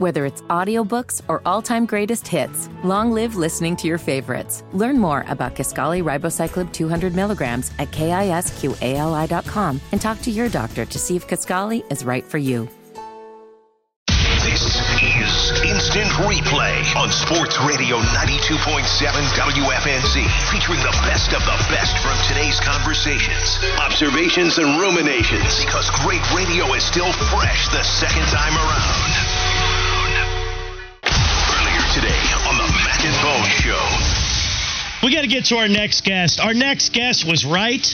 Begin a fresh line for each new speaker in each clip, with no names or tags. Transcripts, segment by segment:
Whether it's audiobooks or all-time greatest hits, long live listening to your favorites. Learn more about Kisqali Ribociclib 200 milligrams at kisqali.com and talk to your doctor to see if Kisqali is right for you.
This is Instant Replay on Sports Radio 92.7 WFNZ, featuring the best of the best from today's conversations, observations, and ruminations. Because great radio is still fresh the second time around. Today on the Mac and Bone Show.
We got to get to our next guest. Our next guest was right.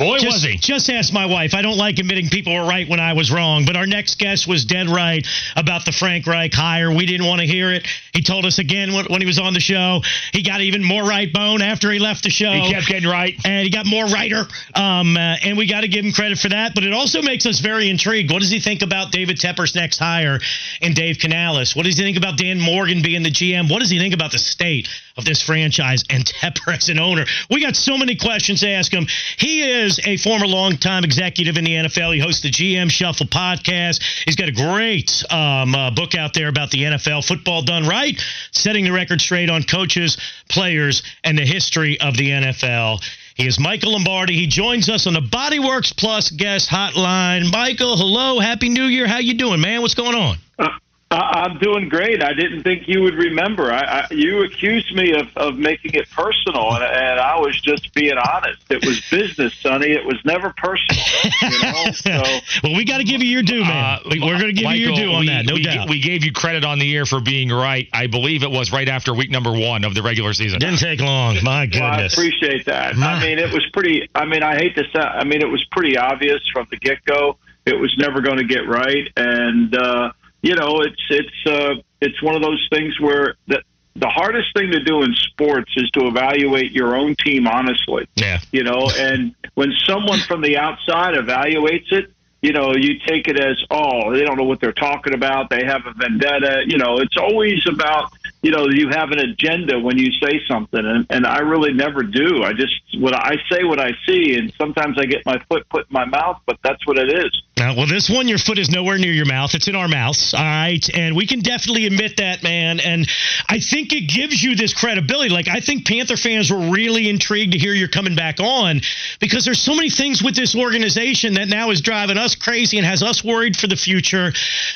Boy,
just,
was he.
Just ask my wife. I don't like admitting people were right when I was wrong, but our next guest was dead right about the Frank Reich hire. We didn't want to hear it. He told us again when, when he was on the show. He got even more right bone after he left the show.
He kept getting right.
And he got more righter. Um, uh, and we got to give him credit for that. But it also makes us very intrigued. What does he think about David Tepper's next hire and Dave Canales? What does he think about Dan Morgan being the GM? What does he think about the state of this franchise and Tepper as an owner? We got so many questions to ask him. He is a former longtime executive in the NFL. He hosts the GM Shuffle podcast. He's got a great um, uh, book out there about the NFL football done right, setting the record straight on coaches, players, and the history of the NFL. He is Michael Lombardi. He joins us on the Bodyworks Plus guest hotline. Michael, hello, happy New Year. How you doing, man? What's going on?
Uh, I'm doing great. I didn't think you would remember. I, I, you accused me of, of making it personal, and, and I was just being honest. It was business, Sonny. It was never personal. You know? so,
well, we got to give you your due, man. Uh, we, are going to give
Michael,
you your due on
we,
that, no
we,
doubt.
We gave you credit on the air for being right. I believe it was right after week number one of the regular season.
Didn't take long. My goodness.
Well, I appreciate that. My. I mean, it was pretty. I mean, I hate to say. I mean, it was pretty obvious from the get go. It was never going to get right, and. uh you know, it's it's uh, it's one of those things where the the hardest thing to do in sports is to evaluate your own team honestly.
Yeah.
You know, and when someone from the outside evaluates it, you know, you take it as, oh, they don't know what they're talking about. They have a vendetta. You know, it's always about, you know, you have an agenda when you say something. And, and I really never do. I just, what I say what I see. And sometimes I get my foot put in my mouth, but that's what it is.
Uh, well, this one, your foot is nowhere near your mouth. It's in our mouths. All right. And we can definitely admit that, man. And I think it gives you this credibility. Like, I think Panther fans were really intrigued to hear you're coming back on because there's so many things with this organization that now is driving us crazy and has us worried for the future.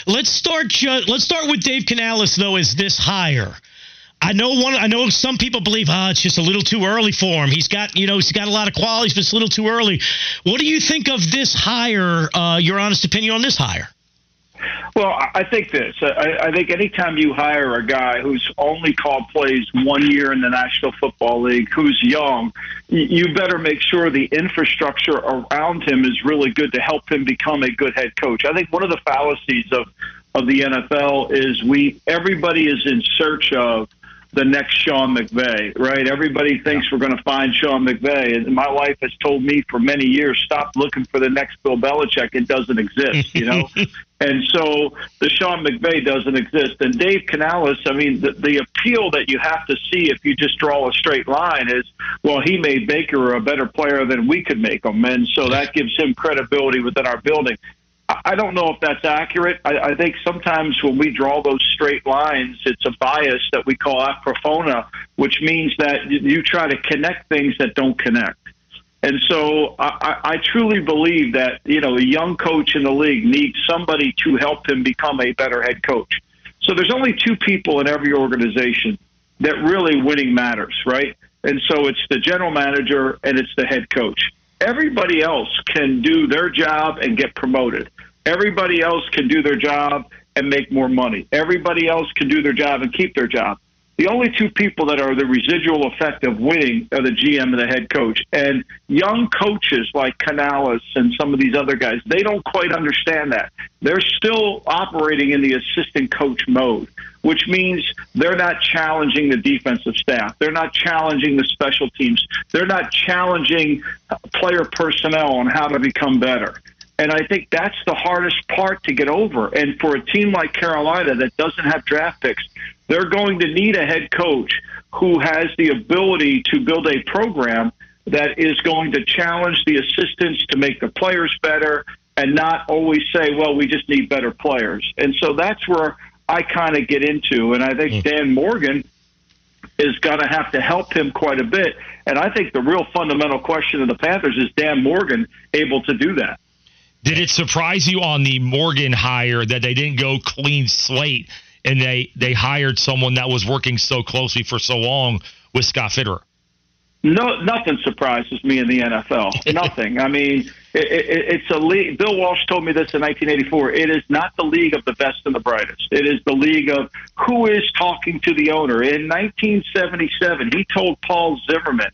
Let's start. Ju- let's start with Dave Canales, though. Is this higher? I know one. I know some people believe, ah, oh, it's just a little too early for him. He's got, you know, he's got a lot of qualities, but it's a little too early. What do you think of this hire? Uh, your honest opinion on this hire?
Well, I think this. I, I think anytime you hire a guy who's only called plays one year in the National Football League, who's young, you better make sure the infrastructure around him is really good to help him become a good head coach. I think one of the fallacies of of the NFL is we everybody is in search of the next Sean McVay, right? Everybody thinks we're going to find Sean McVay, and my wife has told me for many years, stop looking for the next Bill Belichick. It doesn't exist, you know. and so the Sean McVay doesn't exist. And Dave Canales, I mean, the, the appeal that you have to see if you just draw a straight line is, well, he made Baker a better player than we could make him, and so that gives him credibility within our building. I don't know if that's accurate. I, I think sometimes when we draw those straight lines, it's a bias that we call apophthegma, which means that you try to connect things that don't connect. And so I, I truly believe that you know a young coach in the league needs somebody to help him become a better head coach. So there's only two people in every organization that really winning matters, right? And so it's the general manager and it's the head coach. Everybody else can do their job and get promoted. Everybody else can do their job and make more money. Everybody else can do their job and keep their job. The only two people that are the residual effect of winning are the GM and the head coach. And young coaches like Canales and some of these other guys, they don't quite understand that. They're still operating in the assistant coach mode, which means they're not challenging the defensive staff. They're not challenging the special teams. They're not challenging player personnel on how to become better. And I think that's the hardest part to get over. And for a team like Carolina that doesn't have draft picks, they're going to need a head coach who has the ability to build a program that is going to challenge the assistants to make the players better and not always say, well, we just need better players. And so that's where I kind of get into. And I think mm. Dan Morgan is going to have to help him quite a bit. And I think the real fundamental question of the Panthers is Dan Morgan able to do that?
Did it surprise you on the Morgan hire that they didn't go clean slate and they they hired someone that was working so closely for so long with Scott Fitterer?
No, nothing surprises me in the NFL. nothing. I mean, it, it, it's a league. Bill Walsh told me this in 1984. It is not the league of the best and the brightest. It is the league of who is talking to the owner. In 1977, he told Paul Zimmerman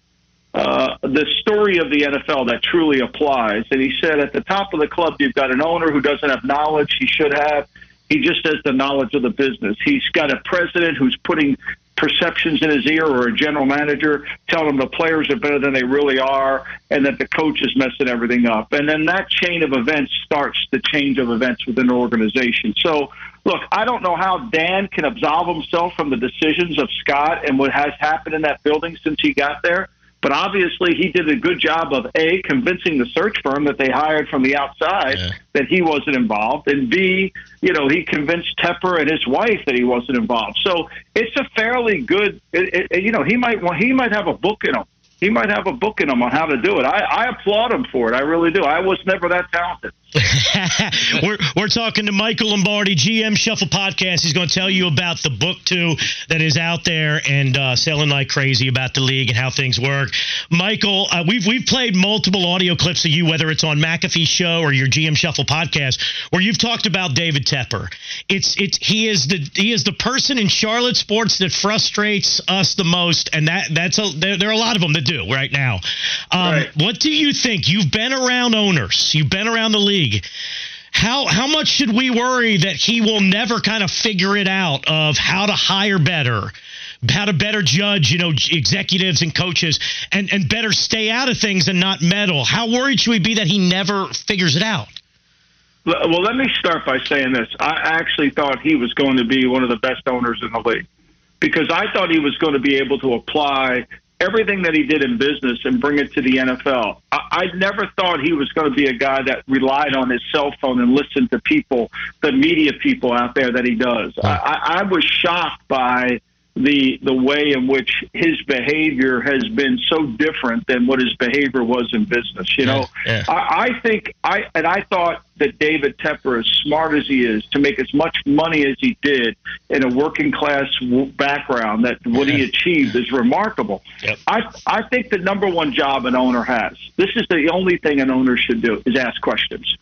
uh, the story of the NFL that truly applies. And he said, at the top of the club, you've got an owner who doesn't have knowledge he should have. He just has the knowledge of the business. He's got a president who's putting perceptions in his ear or a general manager telling him the players are better than they really are and that the coach is messing everything up. And then that chain of events starts the change of events within an organization. So, look, I don't know how Dan can absolve himself from the decisions of Scott and what has happened in that building since he got there. But obviously, he did a good job of A, convincing the search firm that they hired from the outside yeah. that he wasn't involved, and B, you know, he convinced Tepper and his wife that he wasn't involved. So it's a fairly good, it, it, you know, he might he might have a book in him he might have a book in him on how to do it. I, I applaud him for it. I really do. I was never that talented.
we're we're talking to Michael Lombardi, GM Shuffle Podcast. He's going to tell you about the book too that is out there and uh, selling like crazy about the league and how things work. Michael, uh, we've we've played multiple audio clips of you, whether it's on McAfee's show or your GM Shuffle podcast, where you've talked about David Tepper. It's it's he is the he is the person in Charlotte sports that frustrates us the most, and that that's a there, there are a lot of them that do right now. Um, right. What do you think? You've been around owners, you've been around the league. How how much should we worry that he will never kind of figure it out of how to hire better? how to better judge, you know, executives and coaches and, and better stay out of things and not meddle. How worried should we be that he never figures it out?
Well, let me start by saying this. I actually thought he was going to be one of the best owners in the league because I thought he was going to be able to apply everything that he did in business and bring it to the NFL. I, I never thought he was going to be a guy that relied on his cell phone and listened to people, the media people out there that he does. I, I was shocked by the the way in which his behavior has been so different than what his behavior was in business. You know, yeah, yeah. I, I think I and I thought that David Tepper, as smart as he is, to make as much money as he did in a working class background, that what he achieved is remarkable. Yep. I I think the number one job an owner has. This is the only thing an owner should do is ask questions.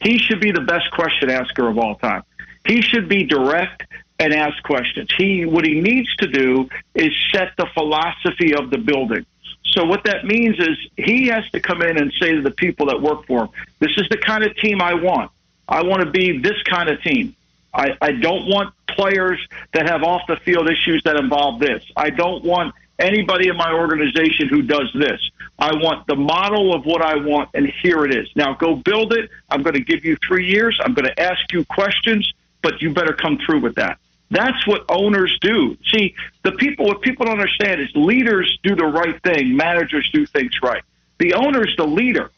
He should be the best question asker of all time. He should be direct and ask questions. He what he needs to do is set the philosophy of the building. So what that means is he has to come in and say to the people that work for him, "This is the kind of team I want. I want to be this kind of team. I, I don't want players that have off the field issues that involve this. I don't want anybody in my organization who does this. I want the model of what I want, and here it is. Now go build it. I'm going to give you three years. I'm going to ask you questions, but you better come through with that. That's what owners do. See, the people, what people don't understand is leaders do the right thing, managers do things right. The owner's the leader.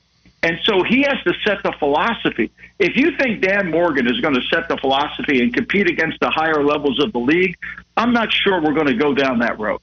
And so he has to set the philosophy. If you think Dan Morgan is going to set the philosophy and compete against the higher levels of the league, I'm not sure we're going to go down that road.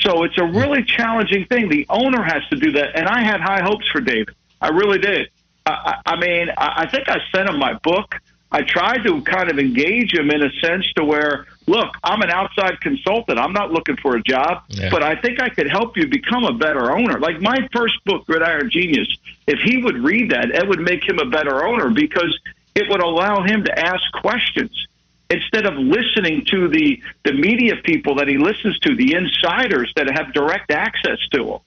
So it's a really challenging thing. The owner has to do that. And I had high hopes for David. I really did. I, I mean, I think I sent him my book. I tried to kind of engage him in a sense to where, look, I'm an outside consultant. I'm not looking for a job, yeah. but I think I could help you become a better owner. Like my first book, Gridiron Genius, if he would read that, it would make him a better owner because it would allow him to ask questions instead of listening to the, the media people that he listens to, the insiders that have direct access to him.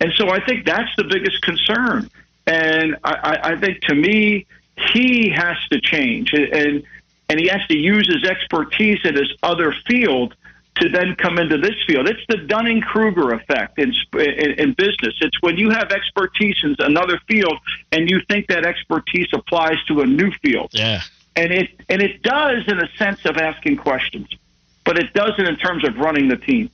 And so I think that's the biggest concern. And I, I think to me, he has to change and and he has to use his expertise in his other field to then come into this field. It's the Dunning Kruger effect in, in, in business. It's when you have expertise in another field and you think that expertise applies to a new field.
Yeah.
And it and it does in a sense of asking questions, but it doesn't in terms of running the team.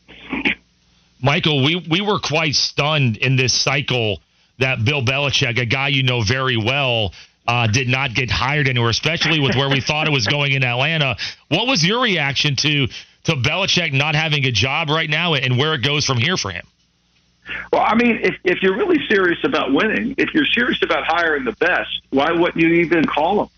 Michael, we, we were quite stunned in this cycle that Bill Belichick, a guy you know very well, uh, did not get hired anywhere, especially with where we thought it was going in Atlanta. What was your reaction to to Belichick not having a job right now and where it goes from here for him?
Well, I mean, if if you're really serious about winning, if you're serious about hiring the best, why wouldn't you even call him?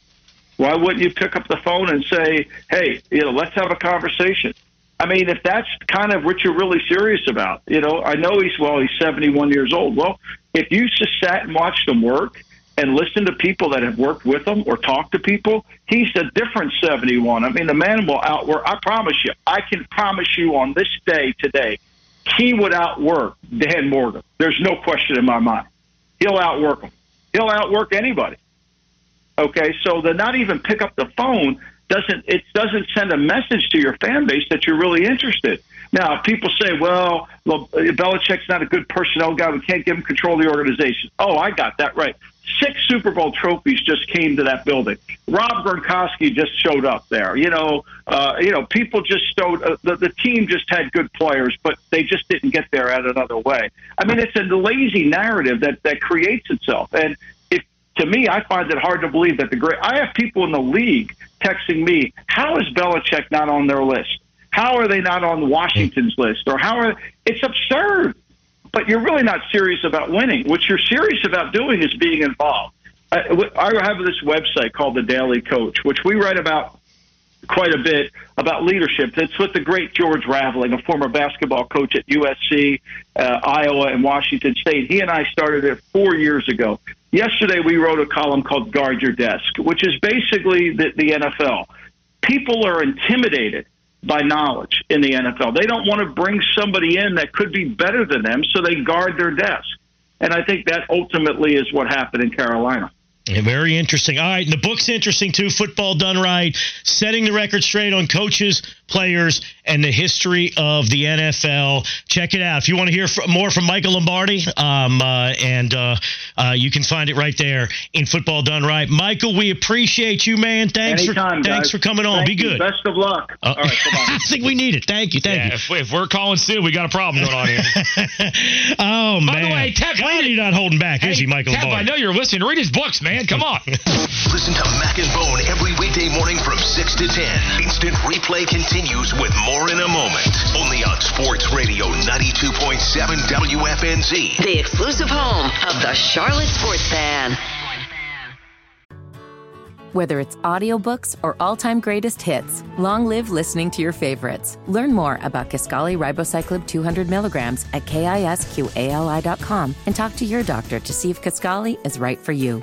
Why wouldn't you pick up the phone and say, "Hey, you know, let's have a conversation"? I mean, if that's kind of what you're really serious about, you know, I know he's well, he's 71 years old. Well, if you just sat and watched him work and listen to people that have worked with him or talked to people, he's a different 71. I mean, the man will outwork. I promise you, I can promise you on this day today, he would outwork Dan Morgan. There's no question in my mind. He'll outwork him. He'll outwork anybody. Okay, so to not even pick up the phone doesn't it doesn't send a message to your fan base that you're really interested. Now, people say, well, Belichick's not a good personnel guy. We can't give him control of the organization. Oh, I got that right. Six Super Bowl trophies just came to that building. Rob Gronkowski just showed up there. You know, uh, you know, people just showed uh, the, the team just had good players, but they just didn't get there at another way. I mean, it's a lazy narrative that that creates itself, and if to me, I find it hard to believe that the great. I have people in the league texting me, "How is Belichick not on their list? How are they not on Washington's list? Or how are?" It's absurd but you're really not serious about winning. What you're serious about doing is being involved. I, I have this website called The Daily Coach, which we write about quite a bit about leadership. It's with the great George Raveling, a former basketball coach at USC, uh, Iowa, and Washington State. He and I started it four years ago. Yesterday, we wrote a column called Guard Your Desk, which is basically the, the NFL. People are intimidated by knowledge in the NFL. They don't want to bring somebody in that could be better than them, so they guard their desk. And I think that ultimately is what happened in Carolina.
Yeah, very interesting. All right, and the book's interesting too. Football done right, setting the record straight on coaches, players, and the history of the NFL. Check it out if you want to hear more from Michael Lombardi. Um, uh, and uh, uh, you can find it right there in Football Done Right. Michael, we appreciate you, man. Thanks
Anytime,
for thanks for coming on.
Thank
Be
you.
good.
Best of luck.
Uh,
All right,
I think we need it. Thank you. Thank
Yeah,
you.
if, if we're calling soon, we got a problem going on here.
oh man.
By the way, Tep,
God, you're not holding back, is he, Michael
Tep, I know you're listening. Read his books, man. Come on.
Listen to Mac and Bone every weekday morning from 6 to 10. Instant replay continues with more in a moment. Only on Sports Radio 92.7 WFNZ.
The exclusive home of the Charlotte Sports Fan.
Whether it's audiobooks or all-time greatest hits, long live listening to your favorites. Learn more about Kisqali Ribociclib 200 milligrams at kisqali.com and talk to your doctor to see if Kisqali is right for you.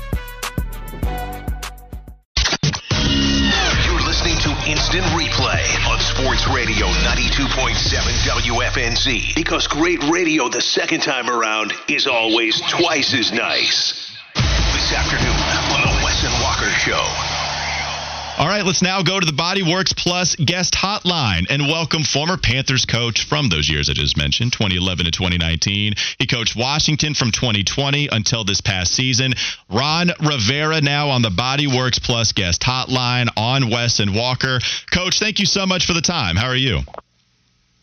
Instant Replay on Sports Radio 92.7 WFNZ. Because great radio the second time around is always twice as nice. This afternoon on the Wes and Walker Show.
All right, let's now go to the Bodyworks Plus guest hotline and welcome former Panthers coach from those years I just mentioned, 2011 to 2019. He coached Washington from 2020 until this past season. Ron Rivera now on the Bodyworks Plus guest hotline on Wes and Walker. Coach, thank you so much for the time. How are you?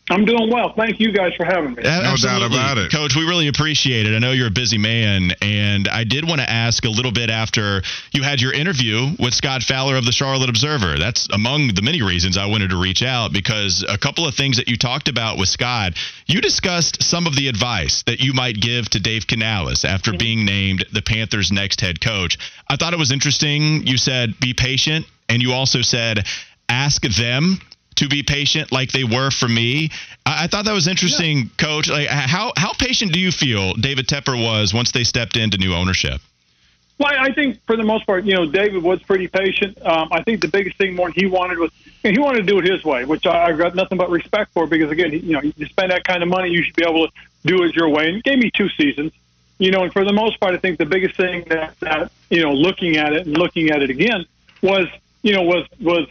I'm doing well. Thank you guys for having me.
No
doubt about it.
Coach, we really appreciate it. I know you're a busy man, and I did want to ask a little bit after you had your interview with Scott Fowler of the Charlotte Observer. That's among the many reasons I wanted to reach out because a couple of things that you talked about with Scott, you discussed some of the advice that you might give to Dave Canales after mm-hmm. being named the Panthers' next head coach. I thought it was interesting. You said, be patient, and you also said, ask them to be patient like they were for me. I, I thought that was interesting, Coach. Like how how patient do you feel David Tepper was once they stepped into new ownership?
Well, I think for the most part, you know, David was pretty patient. Um, I think the biggest thing more he wanted was and he wanted to do it his way, which I, I got nothing but respect for because again, you know, you spend that kind of money, you should be able to do it your way. And he gave me two seasons. you know, and for the most part, I think the biggest thing that, that you know, looking at it and looking at it again was, you know, was was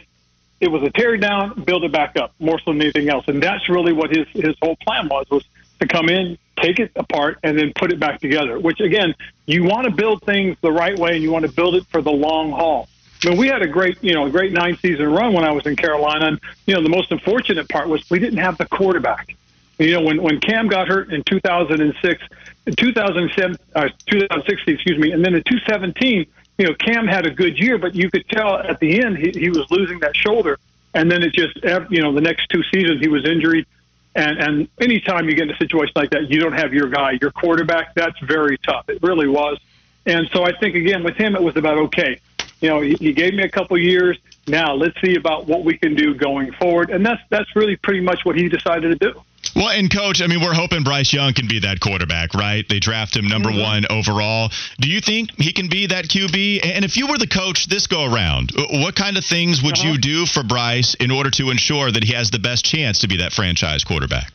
it was a tear down, build it back up more so than anything else, and that's really what his his whole plan was was to come in, take it apart, and then put it back together. Which again, you want to build things the right way, and you want to build it for the long haul. I mean, we had a great, you know, a great nine season run when I was in Carolina, and you know, the most unfortunate part was we didn't have the quarterback. You know, when when Cam got hurt in 2006, in 2007, uh, 2016, excuse me, and then in 2017, you know, Cam had a good year, but you could tell at the end he, he was losing that shoulder, and then it just, you know, the next two seasons he was injured. And, and anytime you get in a situation like that, you don't have your guy, your quarterback. That's very tough. It really was. And so I think again with him, it was about okay. You know, he, he gave me a couple years. Now let's see about what we can do going forward. And that's that's really pretty much what he decided to do.
Well, and coach, I mean, we're hoping Bryce Young can be that quarterback, right? They draft him number mm-hmm. one overall. Do you think he can be that QB? And if you were the coach this go around, what kind of things would uh-huh. you do for Bryce in order to ensure that he has the best chance to be that franchise quarterback?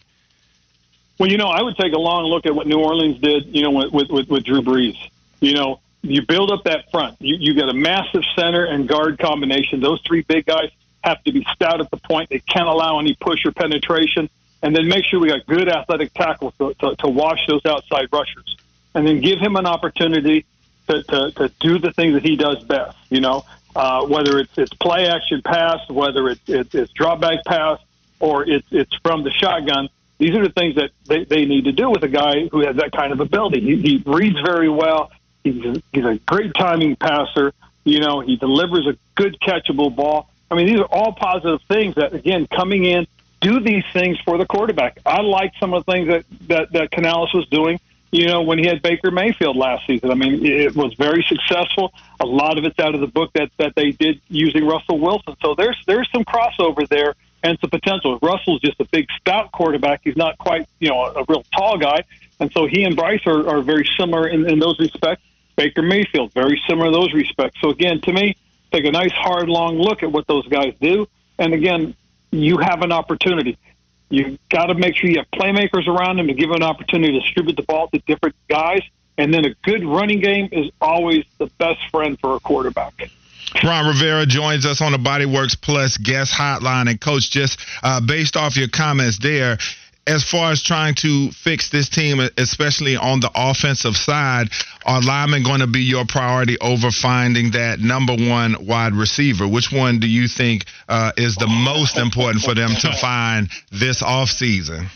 Well, you know, I would take a long look at what New Orleans did, you know, with with, with Drew Brees. You know, you build up that front. You you get a massive center and guard combination. Those three big guys have to be stout at the point. They can't allow any push or penetration and then make sure we got good athletic tackles to, to, to wash those outside rushers, and then give him an opportunity to, to, to do the things that he does best. You know, uh, whether it's it's play action pass, whether it's it's, it's drop back pass, or it's it's from the shotgun. These are the things that they, they need to do with a guy who has that kind of ability. He, he reads very well. He's a, he's a great timing passer. You know, he delivers a good catchable ball. I mean, these are all positive things that, again, coming in, do these things for the quarterback. I like some of the things that, that, that Canales was doing, you know, when he had Baker Mayfield last season. I mean, it was very successful. A lot of it's out of the book that, that they did using Russell Wilson. So there's there's some crossover there and some potential. Russell's just a big stout quarterback. He's not quite, you know, a, a real tall guy. And so he and Bryce are, are very similar in, in those respects. Baker Mayfield, very similar in those respects. So again, to me, take a nice hard long look at what those guys do. And again, you have an opportunity. You've got to make sure you have playmakers around them to give them an opportunity to distribute the ball to different guys. And then a good running game is always the best friend for a quarterback.
Ron Rivera joins us on the Bodyworks Plus guest hotline. And, Coach, just uh, based off your comments there, as far as trying to fix this team, especially on the offensive side, are linemen going to be your priority over finding that number one wide receiver? Which one do you think uh, is the most important for them to find this offseason?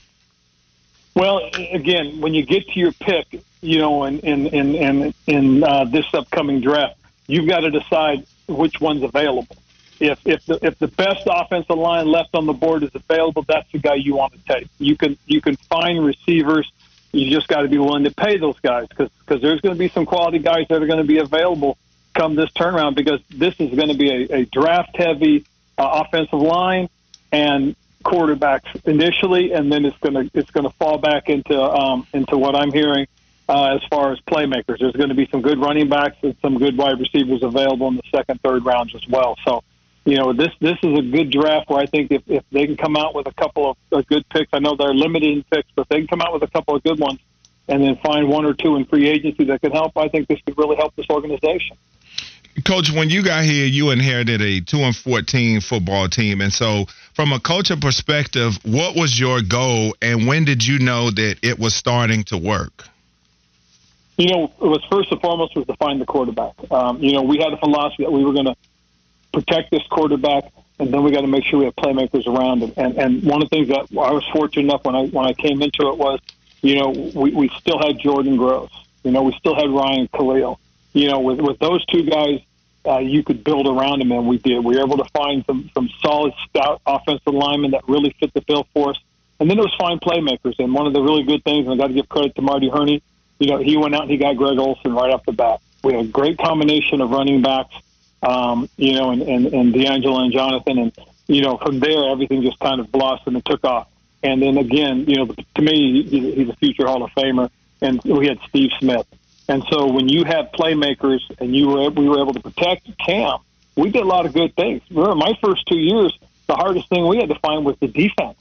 Well, again, when you get to your pick, you know, in in in in, in uh, this upcoming draft, you've got to decide which one's available if if the if the best offensive line left on the board is available, that's the guy you want to take. You can you can find receivers. You just got to be willing to pay those guys because because there's going to be some quality guys that are going to be available come this turnaround because this is going to be a, a draft heavy uh, offensive line and quarterbacks initially, and then it's going to it's going to fall back into um, into what I'm hearing uh, as far as playmakers. There's going to be some good running backs and some good wide receivers available in the second, third rounds as well. So you know, this this is a good draft where I think if, if they can come out with a couple of uh, good picks, I know they're limited in picks, but if they can come out with a couple of good ones and then find one or two in free agency that could help, I think this could really help this organization.
Coach, when you got here, you inherited a two and fourteen football team, and so from a coaching perspective, what was your goal, and when did you know that it was starting to work?
You know, it was first and foremost was to find the quarterback. Um, you know, we had a philosophy that we were going to protect this quarterback, and then we got to make sure we have playmakers around him. And and one of the things that I was fortunate enough when I when I came into it was, you know, we, we still had Jordan Gross. You know, we still had Ryan Kalil. You know, with with those two guys, uh, you could build around them, and we did. We were able to find some some solid, stout offensive linemen that really fit the bill for us. And then there was fine playmakers. And one of the really good things, and I got to give credit to Marty Hurney, you know, he went out and he got Greg Olsen right off the bat. We had a great combination of running backs um, you know, and, and, and DeAngelo and Jonathan. And, you know, from there, everything just kind of blossomed and took off. And then again, you know, to me, he's a future Hall of Famer. And we had Steve Smith. And so when you have playmakers and you were, we were able to protect Cam, we did a lot of good things. Remember, my first two years, the hardest thing we had to find was the defense.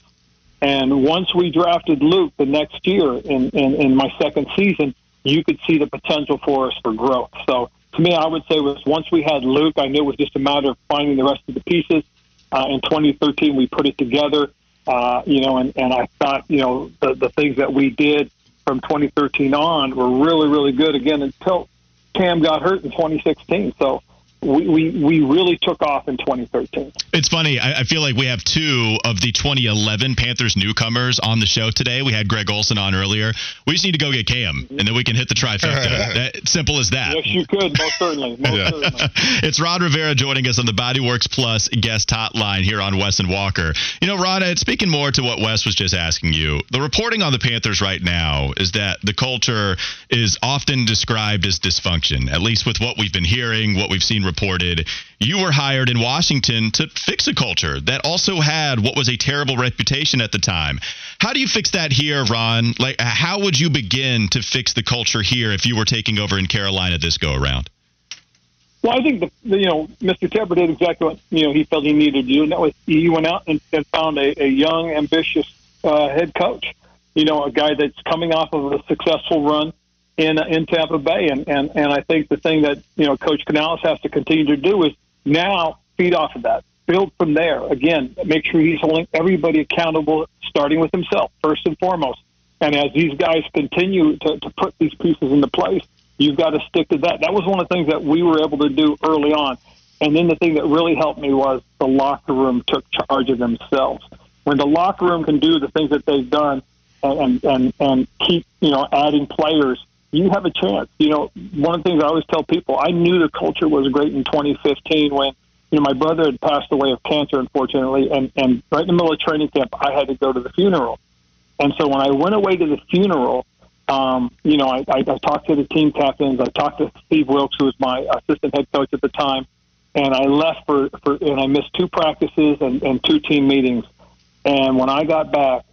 And once we drafted Luke the next year in, in, in my second season, you could see the potential for us for growth. So to me, I would say was once we had Luke, I knew it was just a matter of finding the rest of the pieces. Uh, in 2013, we put it together, uh, you know, and, and I thought, you know, the, the things that we did from 2013 on were really, really good again until Cam got hurt in 2016. So we, we, we really took off in 2013.
It's funny. I, I, feel like we have two of the 2011 Panthers newcomers on the show today. We had Greg Olsen on earlier. We just need to go get Cam, and then we can hit the trifecta. that, simple as that.
Yes, you could. Most certainly. Most yeah. certainly.
it's Ron Rivera joining us on the Bodyworks Plus guest hotline here on Wes and Walker. You know, Ron, speaking more to what Wes was just asking you, the reporting on the Panthers right now is that the culture is often described as dysfunction, at least with what we've been hearing, what we've seen reported. You were hired in Washington to fix a culture that also had what was a terrible reputation at the time. How do you fix that here, Ron? Like, how would you begin to fix the culture here if you were taking over in Carolina this go around?
Well, I think the, the you know Mr. Tepper did exactly what you know he felt he needed to do, and that was he went out and, and found a, a young, ambitious uh, head coach. You know, a guy that's coming off of a successful run in in Tampa Bay, and and and I think the thing that you know Coach Canales has to continue to do is now feed off of that, build from there. Again, make sure he's holding everybody accountable, starting with himself first and foremost. And as these guys continue to, to put these pieces into place, you've got to stick to that. That was one of the things that we were able to do early on. And then the thing that really helped me was the locker room took charge of themselves. When the locker room can do the things that they've done and and and keep you know adding players you have a chance. You know, one of the things I always tell people, I knew the culture was great in 2015 when, you know, my brother had passed away of cancer, unfortunately, and, and right in the middle of training camp, I had to go to the funeral. And so when I went away to the funeral, um, you know, I, I, I talked to the team captains. I talked to Steve Wilks, who was my assistant head coach at the time, and I left for, for and I missed two practices and, and two team meetings. And when I got back,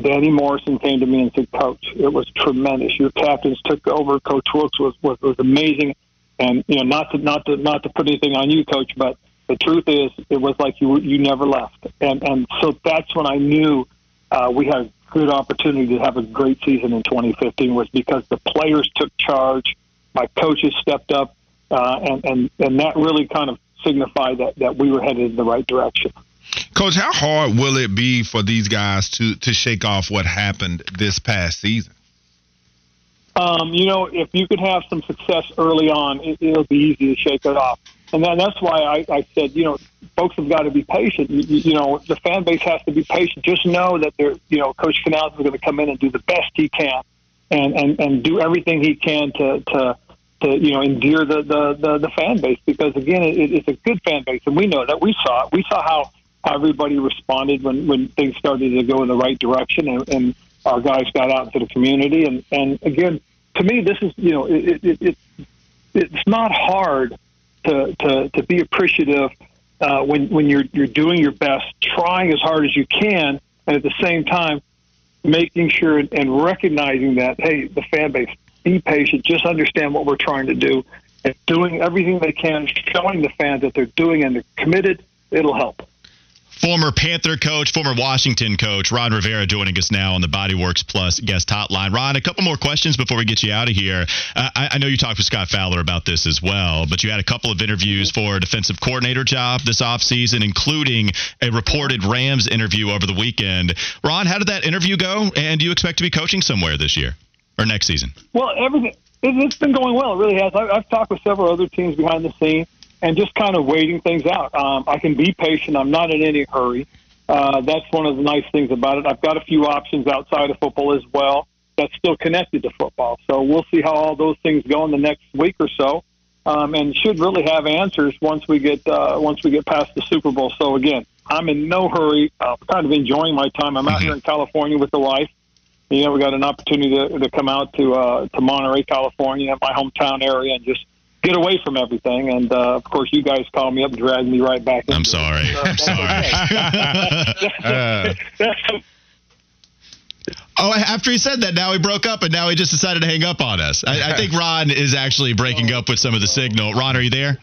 Danny Morrison came to me and said, "Coach, it was tremendous. Your captains took over. Coach Wilks was, was was amazing, and you know, not to not to not to put anything on you, Coach, but the truth is, it was like you you never left, and and so that's when I knew uh, we had a good opportunity to have a great season in 2015 was because the players took charge, my coaches stepped up, uh, and and and that really kind of signified that that we were headed in the right direction.
Coach, how hard will it be for these guys to to shake off what happened this past season?
Um, you know, if you could have some success early on, it, will be easy to shake it off. And that's why I, I said, you know, folks have got to be patient. You, you know, the fan base has to be patient. Just know that they're, you know, Coach Canales is going to come in and do the best he can, and and and do everything he can to to to you know endear the the the, the fan base because again, it, it's a good fan base, and we know that we saw it. We saw how everybody responded when, when things started to go in the right direction and, and our guys got out into the community. And, and again, to me, this is, you know, it, it, it, it's not hard to, to, to be appreciative uh, when, when you're, you're doing your best, trying as hard as you can, and at the same time, making sure and recognizing that, hey, the fan base, be patient, just understand what we're trying to do, and doing everything they can, showing the fans that they're doing and they're committed, it'll help.
Former Panther coach, former Washington coach, Ron Rivera joining us now on the Bodyworks Plus guest hotline. Ron, a couple more questions before we get you out of here. Uh, I, I, know you talked with Scott Fowler about this as well, but you had a couple of interviews for a defensive coordinator job this offseason, including a reported Rams interview over the weekend. Ron, how did that interview go? And do you expect to be coaching somewhere this year or next season?
Well, everything. It's been going well. It really has. I've talked with several other teams behind the scenes and just kind of waiting things out. Um, I can be patient. I'm not in any hurry. Uh, that's one of the nice things about it. I've got a few options outside of football as well that's still connected to football. So we'll see how all those things go in the next week or so, um, and should really have answers once we get uh, once we get past the Super Bowl. So again, I'm in no hurry. I'm kind of enjoying my time. I'm out mm-hmm. here in California with the wife. You know, we got an opportunity to, to come out to uh, to Monterey, California, my hometown area, and just get away from everything. And uh, of course, you guys call me up and drag me right back.
I'm sorry. It. I'm sorry. oh, after he said that, now he broke up, and now he just decided to hang up on us. I, I think Ron is actually breaking up with some of the signal. Ron, are you there?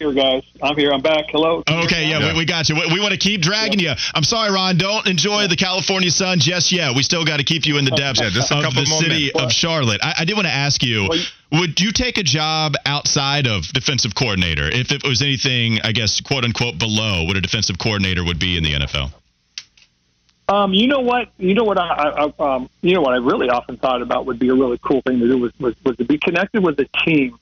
Here, guys. I'm here. I'm back. Hello.
Okay, yeah, yeah. We, we, got you. We, we want to keep dragging yeah. you. I'm sorry, Ron. Don't enjoy the California sun just yet. We still got to keep you in the depths yeah, just of the city of Charlotte. I, I did want to ask you. Well, would you take a job outside of defensive coordinator if it was anything, I guess, quote unquote, below what a defensive coordinator would be in the NFL?
Um, you know what? You know what? I, I um, you know what I really often thought about would be a really cool thing to do was was, was to be connected with a team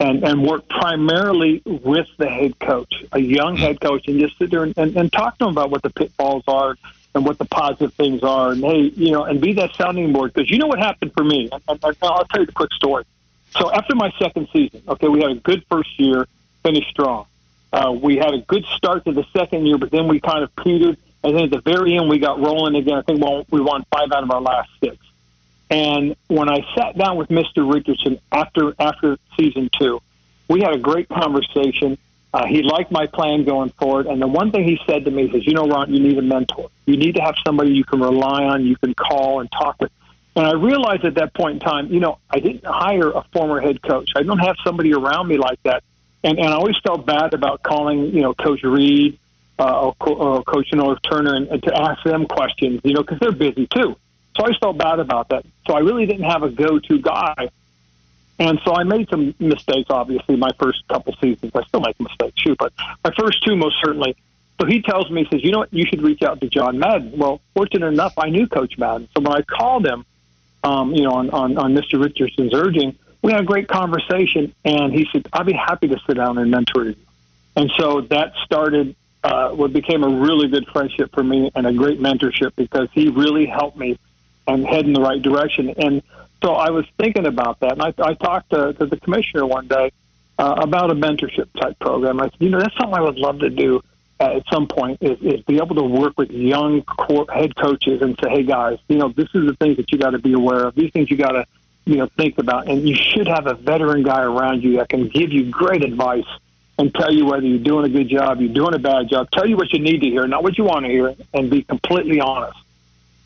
and and work primarily with the head coach, a young mm-hmm. head coach, and just sit there and, and, and talk to them about what the pitfalls are and what the positive things are, and hey, you know, and be that sounding board because you know what happened for me. And, and I'll tell you the quick story. So after my second season, okay, we had a good first year, finished strong. Uh, we had a good start to the second year, but then we kind of petered, and then at the very end we got rolling again. I think we won five out of our last six. And when I sat down with Mr. Richardson after after season two, we had a great conversation. Uh, he liked my plan going forward. And the one thing he said to me is, you know, Ron, you need a mentor. You need to have somebody you can rely on, you can call and talk with. And I realized at that point in time, you know, I didn't hire a former head coach. I don't have somebody around me like that. And, and I always felt bad about calling, you know, Coach Reid uh, or, or Coach Norv Turner and, and to ask them questions, you know, because they're busy too. So I felt bad about that. So I really didn't have a go-to guy. And so I made some mistakes, obviously, my first couple seasons. I still make mistakes, too, but my first two, most certainly. So he tells me, he says, you know what, you should reach out to John Madden. Well, fortunate enough, I knew Coach Madden. So when I called him, um, you know, on, on, on Mr. Richardson's urging, we had a great conversation, and he said, I'd be happy to sit down and mentor you. And so that started uh, what became a really good friendship for me and a great mentorship because he really helped me and head in the right direction. And so I was thinking about that, and I, I talked to, to the commissioner one day uh, about a mentorship type program. I said, you know, that's something I would love to do uh, at some point is, is be able to work with young core head coaches and say, hey guys, you know, this is the things that you got to be aware of. These things you got to, you know, think about, and you should have a veteran guy around you that can give you great advice and tell you whether you're doing a good job, you're doing a bad job, tell you what you need to hear, not what you want to hear, and be completely honest.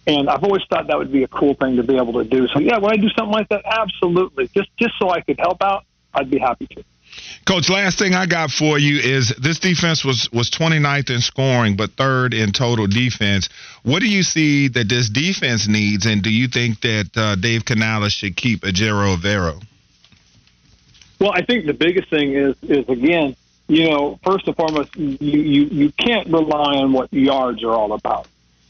And I've always thought that would be a cool thing to be able to do. So yeah, would I do something like that? Absolutely. Just just so I could help out, I'd be happy to.
Coach, last thing I got for you is this defense was was 29th in scoring, but third in total defense. What do you see that this defense needs, and do you think that uh, Dave Canales should keep Ejiro Evero?
Well, I think the biggest thing is is again, you know, first and foremost, you you, you can't rely on what yards are all about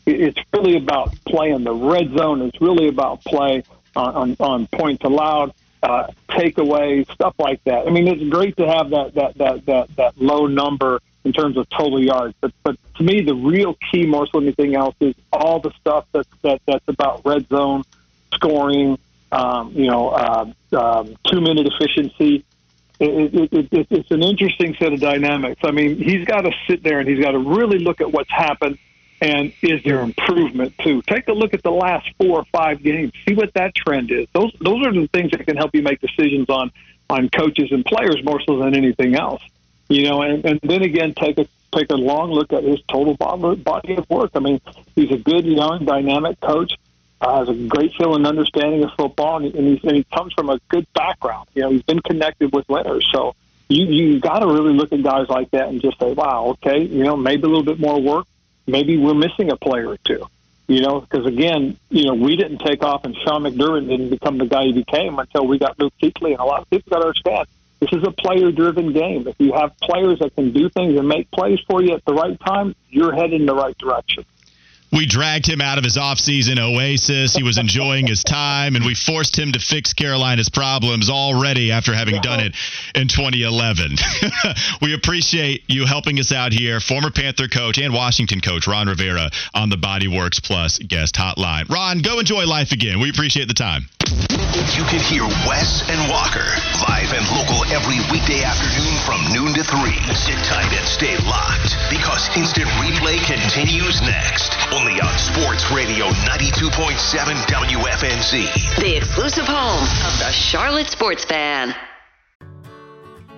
it's really about play in the red zone. It's really about play on, on, on points allowed, uh, takeaways, stuff like that. I mean, it's great to have that, that, that, that, that low number in terms of total yards. But, but to me, the real key more so than anything else is all the stuff that, that, that's about red zone, scoring, um, you know, uh, um, two minute efficiency. It, it, it, it's an interesting set of dynamics. I mean, he's got to sit there and he's got to really look at what's happened and is there improvement too? Take a look at the last four or five games. See what that trend is. Those those are the things that can help you make decisions on on coaches and players more so than anything else. You know, and, and then again, take a take a long look at his total body of work. I mean, he's a good, young, dynamic coach. Uh, has a great feel and understanding of football, and, and, he's, and he comes from a good background. You know, he's been connected with winners, so you you got to really look at guys like that and just say, wow, okay, you know, maybe a little bit more work, maybe we're missing a player or two. You know, because again, you know, we didn't take off, and Sean McDermott didn't become the guy he became until we got Luke Kuechly. And a lot of people got to understand this is a player-driven game. If you have players that can do things and make plays for you at the right time, you're heading in the right direction.
We dragged him out of his offseason oasis. He was enjoying his time, and we forced him to fix Carolina's problems already after having done it in 2011. we appreciate you helping us out here. Former Panther coach and Washington coach Ron Rivera on the Bodyworks Plus guest hotline. Ron, go enjoy life again. We appreciate the time.
You can hear Wes and Walker live and local every weekday afternoon from noon to 3. Sit tight and stay locked because instant replay continues next only on Sports Radio 92.7 WFNZ.
The exclusive home of the Charlotte Sports Fan.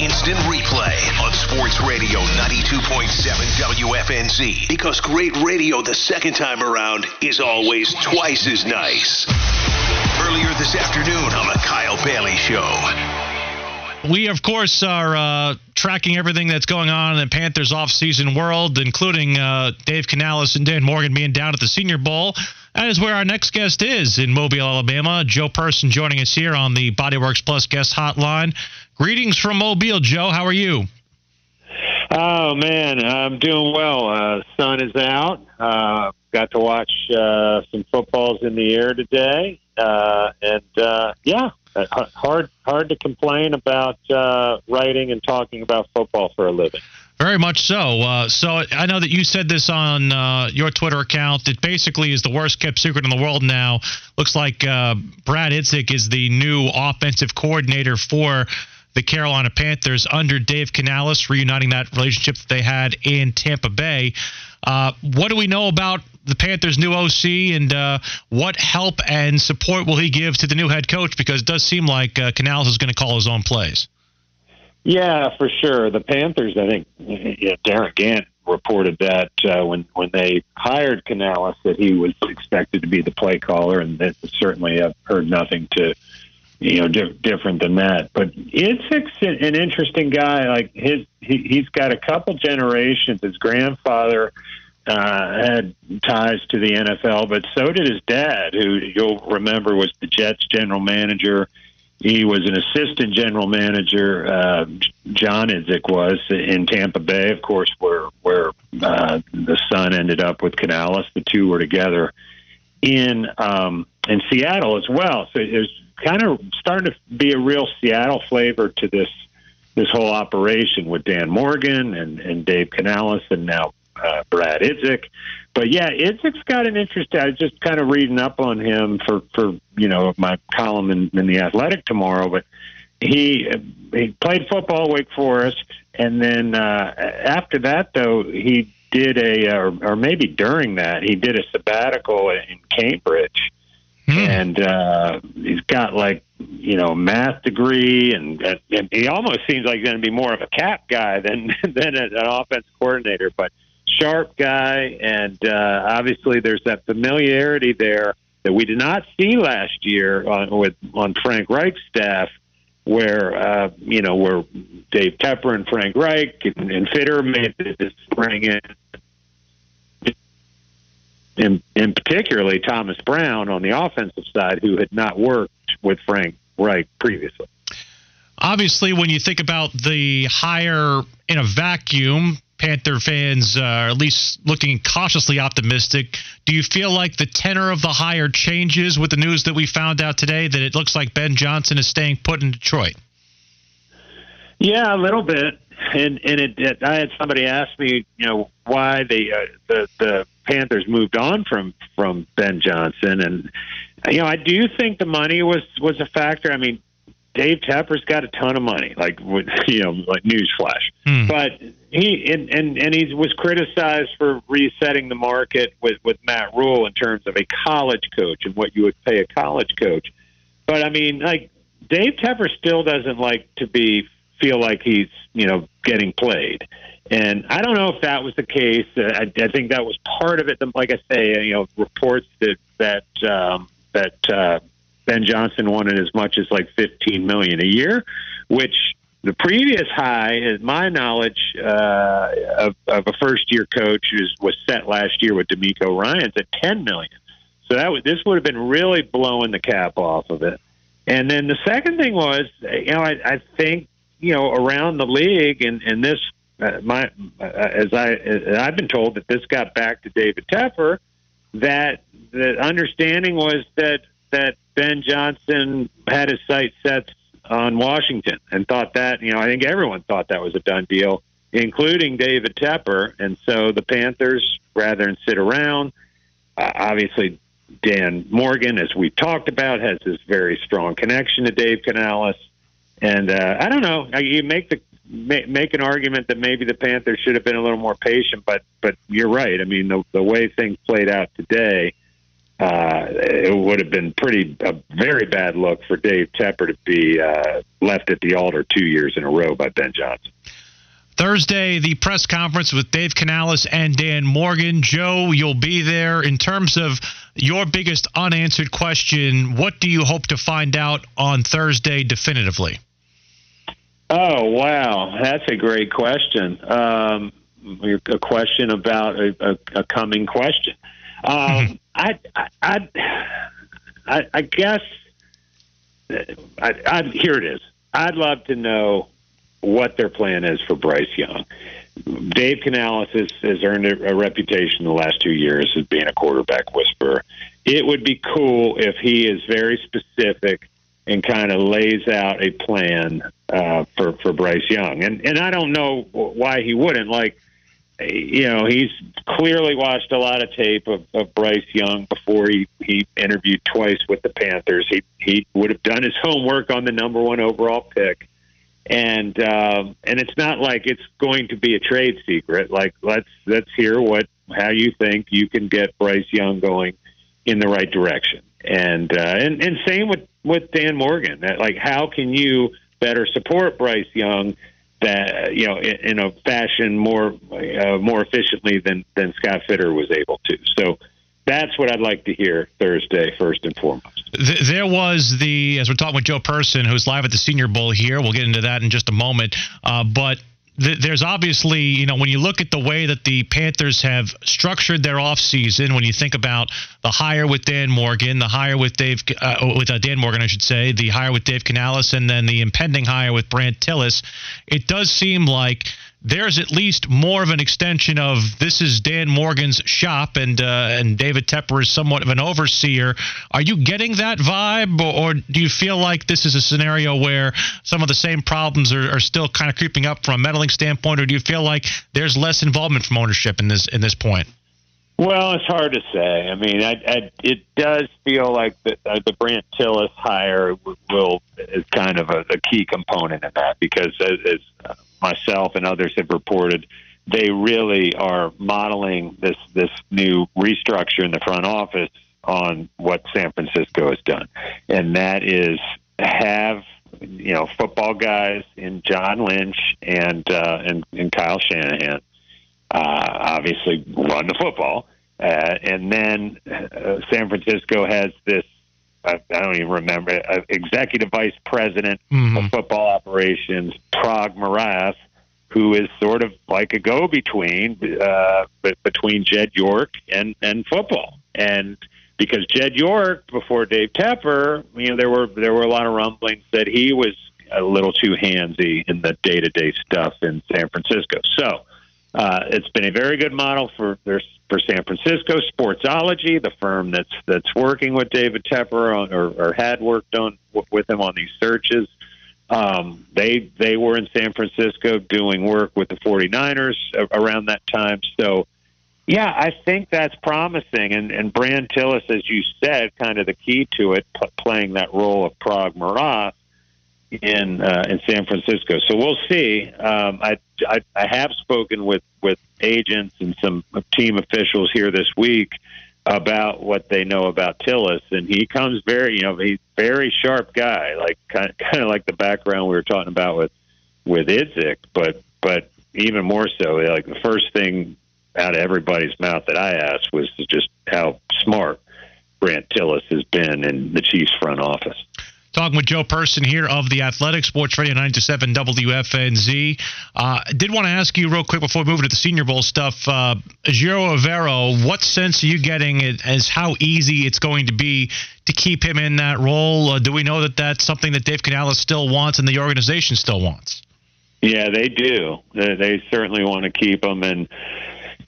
Instant Replay on Sports Radio 92.7 WFNZ. Because great radio the second time around is always twice as nice. Earlier this afternoon on the Kyle Bailey Show.
We, of course, are uh, tracking everything that's going on in the Panthers offseason world, including uh, Dave Canales and Dan Morgan being down at the Senior Bowl. That is where our next guest is in Mobile, Alabama. Joe Person joining us here on the Bodyworks Plus guest hotline. Greetings from Mobile, Joe. How are you?
Oh man, I'm doing well. Uh, sun is out. Uh, got to watch uh, some footballs in the air today, uh, and uh, yeah, uh, hard hard to complain about uh, writing and talking about football for a living.
Very much so. Uh, so I know that you said this on uh, your Twitter account. It basically is the worst kept secret in the world now. Looks like uh, Brad Idzik is the new offensive coordinator for the Carolina Panthers under Dave Canales, reuniting that relationship that they had in Tampa Bay. Uh, what do we know about the Panthers' new OC, and uh, what help and support will he give to the new head coach? Because it does seem like uh, Canales is going to call his own plays.
Yeah, for sure. The Panthers, I think, yeah, Darin Gantt reported that uh, when when they hired Canales that he was expected to be the play caller, and that certainly I've heard nothing to you know di- different than that. But Idzik's an interesting guy. Like his, he, he's got a couple generations. His grandfather uh, had ties to the NFL, but so did his dad, who you'll remember was the Jets general manager. He was an assistant general manager. Uh, John Idzik was in Tampa Bay, of course, where where uh, the son ended up with Canales. The two were together in um, in Seattle as well. So it was kind of starting to be a real Seattle flavor to this this whole operation with Dan Morgan and, and Dave Canales and now uh, Brad Idzik. But yeah, Idzik's got an interest. I was just kind of reading up on him for for you know my column in, in the Athletic tomorrow. But he he played football Wake Forest, and then uh, after that though he did a or, or maybe during that he did a sabbatical in Cambridge. Hmm. And uh, he's got like you know math degree, and, and he almost seems like he's going to be more of a cap guy than than an offense coordinator. But sharp guy, and uh, obviously there's that familiarity there that we did not see last year on, with on Frank Reich's staff, where uh, you know where Dave Tepper and Frank Reich and, and Fitter made this bring in. And, and particularly Thomas Brown on the offensive side, who had not worked with Frank Reich previously.
Obviously, when you think about the hire in a vacuum, Panther fans uh, are at least looking cautiously optimistic. Do you feel like the tenor of the hire changes with the news that we found out today that it looks like Ben Johnson is staying put in Detroit?
Yeah, a little bit. And and it, it I had somebody ask me, you know, why the uh, the the Panthers moved on from from Ben Johnson, and you know, I do think the money was was a factor. I mean, Dave Tepper's got a ton of money, like you know, like newsflash. Hmm. But he and, and and he was criticized for resetting the market with with Matt Rhule in terms of a college coach and what you would pay a college coach. But I mean, like Dave Tepper still doesn't like to be feel like he's you know getting played. And I don't know if that was the case. I, I think that was part of it. Like I say, you know, reports that that um, that uh, Ben Johnson wanted as much as like 15 million a year, which the previous high, is my knowledge, uh, of, of a first year coach is, was set last year with DeMeco Ryans at 10 million. So that would, this would have been really blowing the cap off of it. And then the second thing was, you know, I, I think, you know, around the league and, and this, uh, my, uh, as I, as I've been told that this got back to David Tepper, that the understanding was that, that Ben Johnson had his sights set on Washington and thought that, you know, I think everyone thought that was a done deal, including David Tepper. And so the Panthers, rather than sit around, uh, obviously Dan Morgan, as we talked about, has this very strong connection to Dave Canales. And uh, I don't know. You make the make an argument that maybe the Panthers should have been a little more patient, but but you're right. I mean, the the way things played out today, uh, it would have been pretty a very bad look for Dave Tepper to be uh, left at the altar two years in a row by Ben Johnson.
Thursday, the press conference with Dave Canales and Dan Morgan. Joe, you'll be there. In terms of your biggest unanswered question, what do you hope to find out on Thursday definitively?
Oh wow, that's a great question. Um, a question about a, a, a coming question. Um, mm-hmm. I, I, I, I guess I, I, here it is. I'd love to know what their plan is for Bryce Young. Dave Canales has, has earned a, a reputation the last two years as being a quarterback whisperer. It would be cool if he is very specific and kind of lays out a plan uh, for for Bryce Young. And and I don't know why he wouldn't. Like, you know, he's clearly watched a lot of tape of, of Bryce Young before he he interviewed twice with the Panthers. He he would have done his homework on the number one overall pick. And um, and it's not like it's going to be a trade secret. Like let's let's hear what how you think you can get Bryce Young going in the right direction. And uh, and and same with with Dan Morgan. Like how can you better support Bryce Young that you know in, in a fashion more uh, more efficiently than than Scott Fitter was able to. So that's what I'd like to hear Thursday first and foremost.
There was the as we're talking with Joe Person, who's live at the Senior Bowl here. We'll get into that in just a moment, uh, but there's obviously, you know, when you look at the way that the Panthers have structured their offseason, when you think about the hire with Dan Morgan, the hire with Dave, uh, with uh, Dan Morgan, I should say, the hire with Dave Canales, and then the impending hire with Brandt Tilis, it does seem like there's at least more of an extension of this is Dan Morgan's shop and uh, and David Tepper is somewhat of an overseer. Are you getting that vibe, or, or, do you feel like this is a scenario where some of the same problems are, are, still kind of creeping up from a meddling standpoint, or do you feel like there's less involvement from ownership in this in this point?
Well, it's hard to say. I mean, I, I, it does feel like the, uh, the Brandt Tilis hire will is kind of a, a key component in that because as, as uh, myself and others have reported, they really are modeling this this new restructure in the front office on what San Francisco has done, and that is have you know football guys in John Lynch and uh, and, and Kyle Shanahan uh, obviously run the football, uh, and then uh, San Francisco has this I, I don't even remember, uh, executive vice president mm-hmm. of football operations, Paraag Marathe, who is sort of like a go-between uh, between Jed York and and football, and because Jed York before Dave Tepper, you know, there were there were a lot of rumblings that he was a little too handsy in the day-to-day stuff in San Francisco. So uh, it's been a very good model for for San Francisco Sportsology, the firm that's that's working with David Tepper on, or, or had worked on with him on these searches. Um, they they were in San Francisco doing work with the 49ers around that time. So, yeah, I think that's promising. And, and Brandt Tilis, as you said, kind of the key to it, p- playing that role of Paraag Marathe in uh, in San Francisco. So we'll see. Um, I, I I have spoken with with agents and some team officials here this week about what they know about Tilis, and he comes very you know he's very sharp guy, like kind of, kind of like the background we were talking about with with Idzik, but but even more so, like the first thing out of everybody's mouth that I asked was just how smart Brandt Tilis has been in the Chiefs front office.
Talking with Joe Person here of the Athletic Sports Radio 97 WFNZ. Uh, did want to ask you real quick before we move to the Senior Bowl stuff. Uh, Ejiro Evero, what sense are you getting as how easy it's going to be to keep him in that role? Uh, do we know that that's something that Dave Canales still wants and the organization still wants?
Yeah, they do. They, they certainly want to keep him. And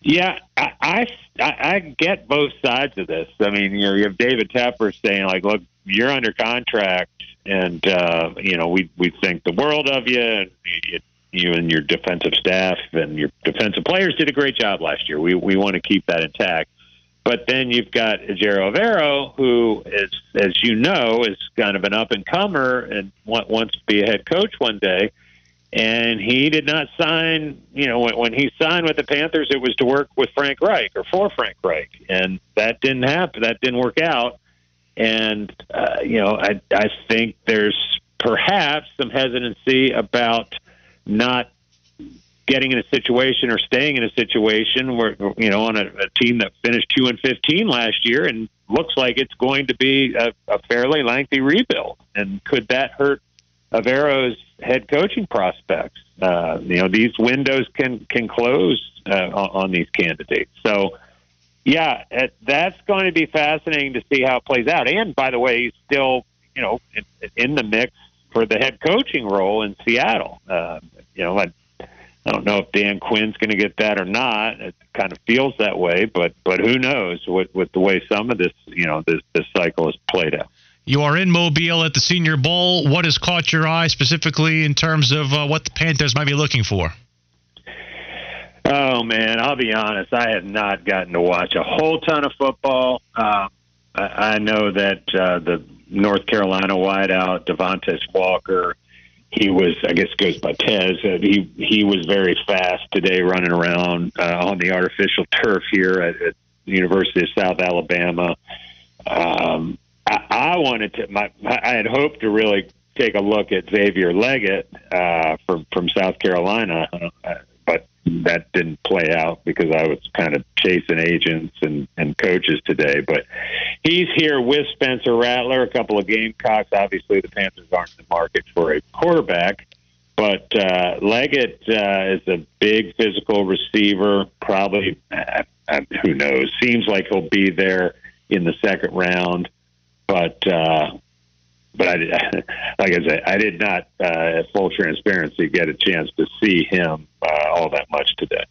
yeah, I, I I get both sides of this. I mean, you know, you have David Tepper saying like, "Look, you're under contract and uh, you know we we think the world of you, and it, you and your defensive staff and your defensive players did a great job last year. We we want to keep that intact. But then you've got Ejiro Evero, who is, as you know, is kind of an up and comer and wants to be a head coach one day. And he did not sign. You know, when, when he signed with the Panthers, it was to work with Frank Reich or for Frank Reich, and that didn't happen. That didn't work out. And uh, you know, I I think there's perhaps some hesitancy about not getting in a situation or staying in a situation where you know on a, a team that finished two and fifteen last year and looks like it's going to be a, a fairly lengthy rebuild. And could that hurt Evero's head coaching prospects? Uh, you know, these windows can can close uh, on, on these candidates. So. Yeah, that's going to be fascinating to see how it plays out. And by the way, he's still, you know, in, in the mix for the head coaching role in Seattle. Uh, you know, I, I don't know if Dan Quinn's going to get that or not. It kind of feels that way, but but who knows with with the way some of this you know this this cycle is played out.
You are in Mobile at the Senior Bowl. What has caught your eye specifically in terms of uh, what the Panthers might be looking for?
Oh man, I'll be honest. I have not gotten to watch a whole ton of football. Uh, I, I know that uh, the North Carolina wideout Devontae Walker he was, I guess, goes by Tez. Uh, he he was very fast today, running around uh, on the artificial turf here at, at the University of South Alabama. Um, I, I wanted to. My, I had hoped to really take a look at Xavier Legette uh, from from South Carolina, uh, but that didn't play out because I was kind of chasing agents and, and coaches today. But he's here with Spencer Rattler, a couple of Gamecocks. Obviously, the Panthers aren't in the market for a quarterback. But uh, Legette uh, is a big physical receiver. Probably, uh, uh, who knows? Seems like he'll be there in the second round. But uh, but I like I said, I did not, uh, full transparency, get a chance to see him uh, all that much today.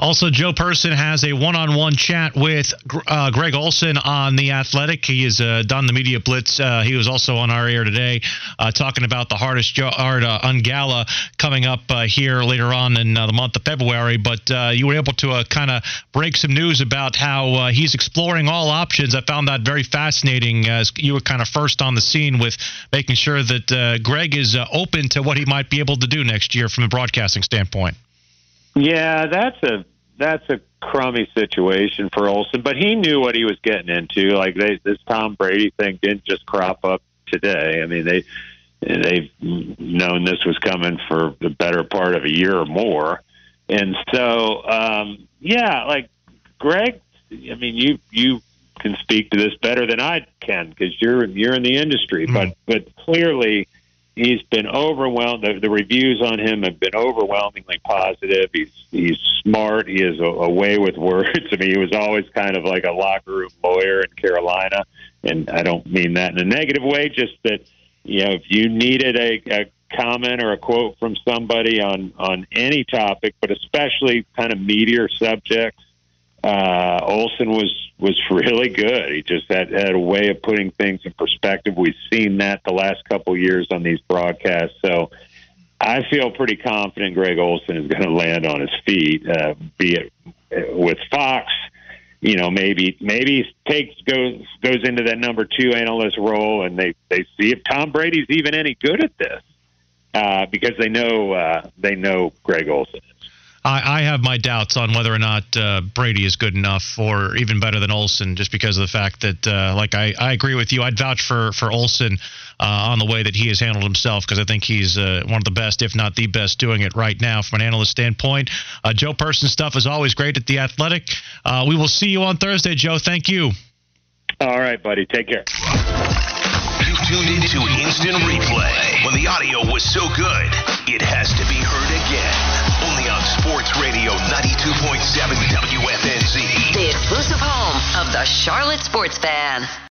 Also, Joe Person has a one-on-one chat with uh, Greg Olsen on the Athletic. He has uh, done the media blitz. Uh, he was also on our air today, uh, talking about the HEARTest Yard uh, on Gala coming up uh, here later on in the month of February. But you were able to kind of break some news about how he's exploring all options. I found that very fascinating as you were kind of first on the scene with making sure that Greg is open to what he might be able to do next year from a broadcasting standpoint.
Yeah, that's a that's a crummy situation for Olsen, but he knew what he was getting into. Like they, this Tom Brady thing didn't just crop up today. I mean, they they've known this was coming for the better part of a year or more, and so um, yeah, like Greg. I mean, you you can speak to this better than I can because you're you're in the industry, mm-hmm. but but clearly he's been overwhelmed. The, the reviews on him have been overwhelmingly positive. He's he's smart. He is way with words. I mean, he was always kind of like a locker room lawyer in Carolina, and I don't mean that in a negative way. Just that you know, if you needed a, a comment or a quote from somebody on on any topic, but especially kind of meteor subjects, uh, Olsen was was really good. He just had, had a way of putting things in perspective. We've seen that the last couple years on these broadcasts. So I feel pretty confident Greg Olsen is going to land on his feet, uh, be it with Fox. You know, maybe maybe takes goes goes into that number two analyst role, and they they see if Tom Brady's even any good at this, uh, because they know uh, they know Greg Olsen
I, I have my doubts on whether or not uh, Brady is good enough or even better than Olsen, just because of the fact that, uh, like, I, I agree with you. I'd vouch for for Olsen uh, on the way that he has handled himself because I think he's uh, one of the best, if not the best, doing it right now from an analyst standpoint. Uh, Joe Person stuff is always great at the Athletic. Uh, we will see you on Thursday, Joe. Thank you.
All right, buddy. Take care.
You tuned into instant replay when the audio was so good it has to be heard again. On Sports Radio 92.7 WFNZ.
The exclusive home of the Charlotte Sports Fan.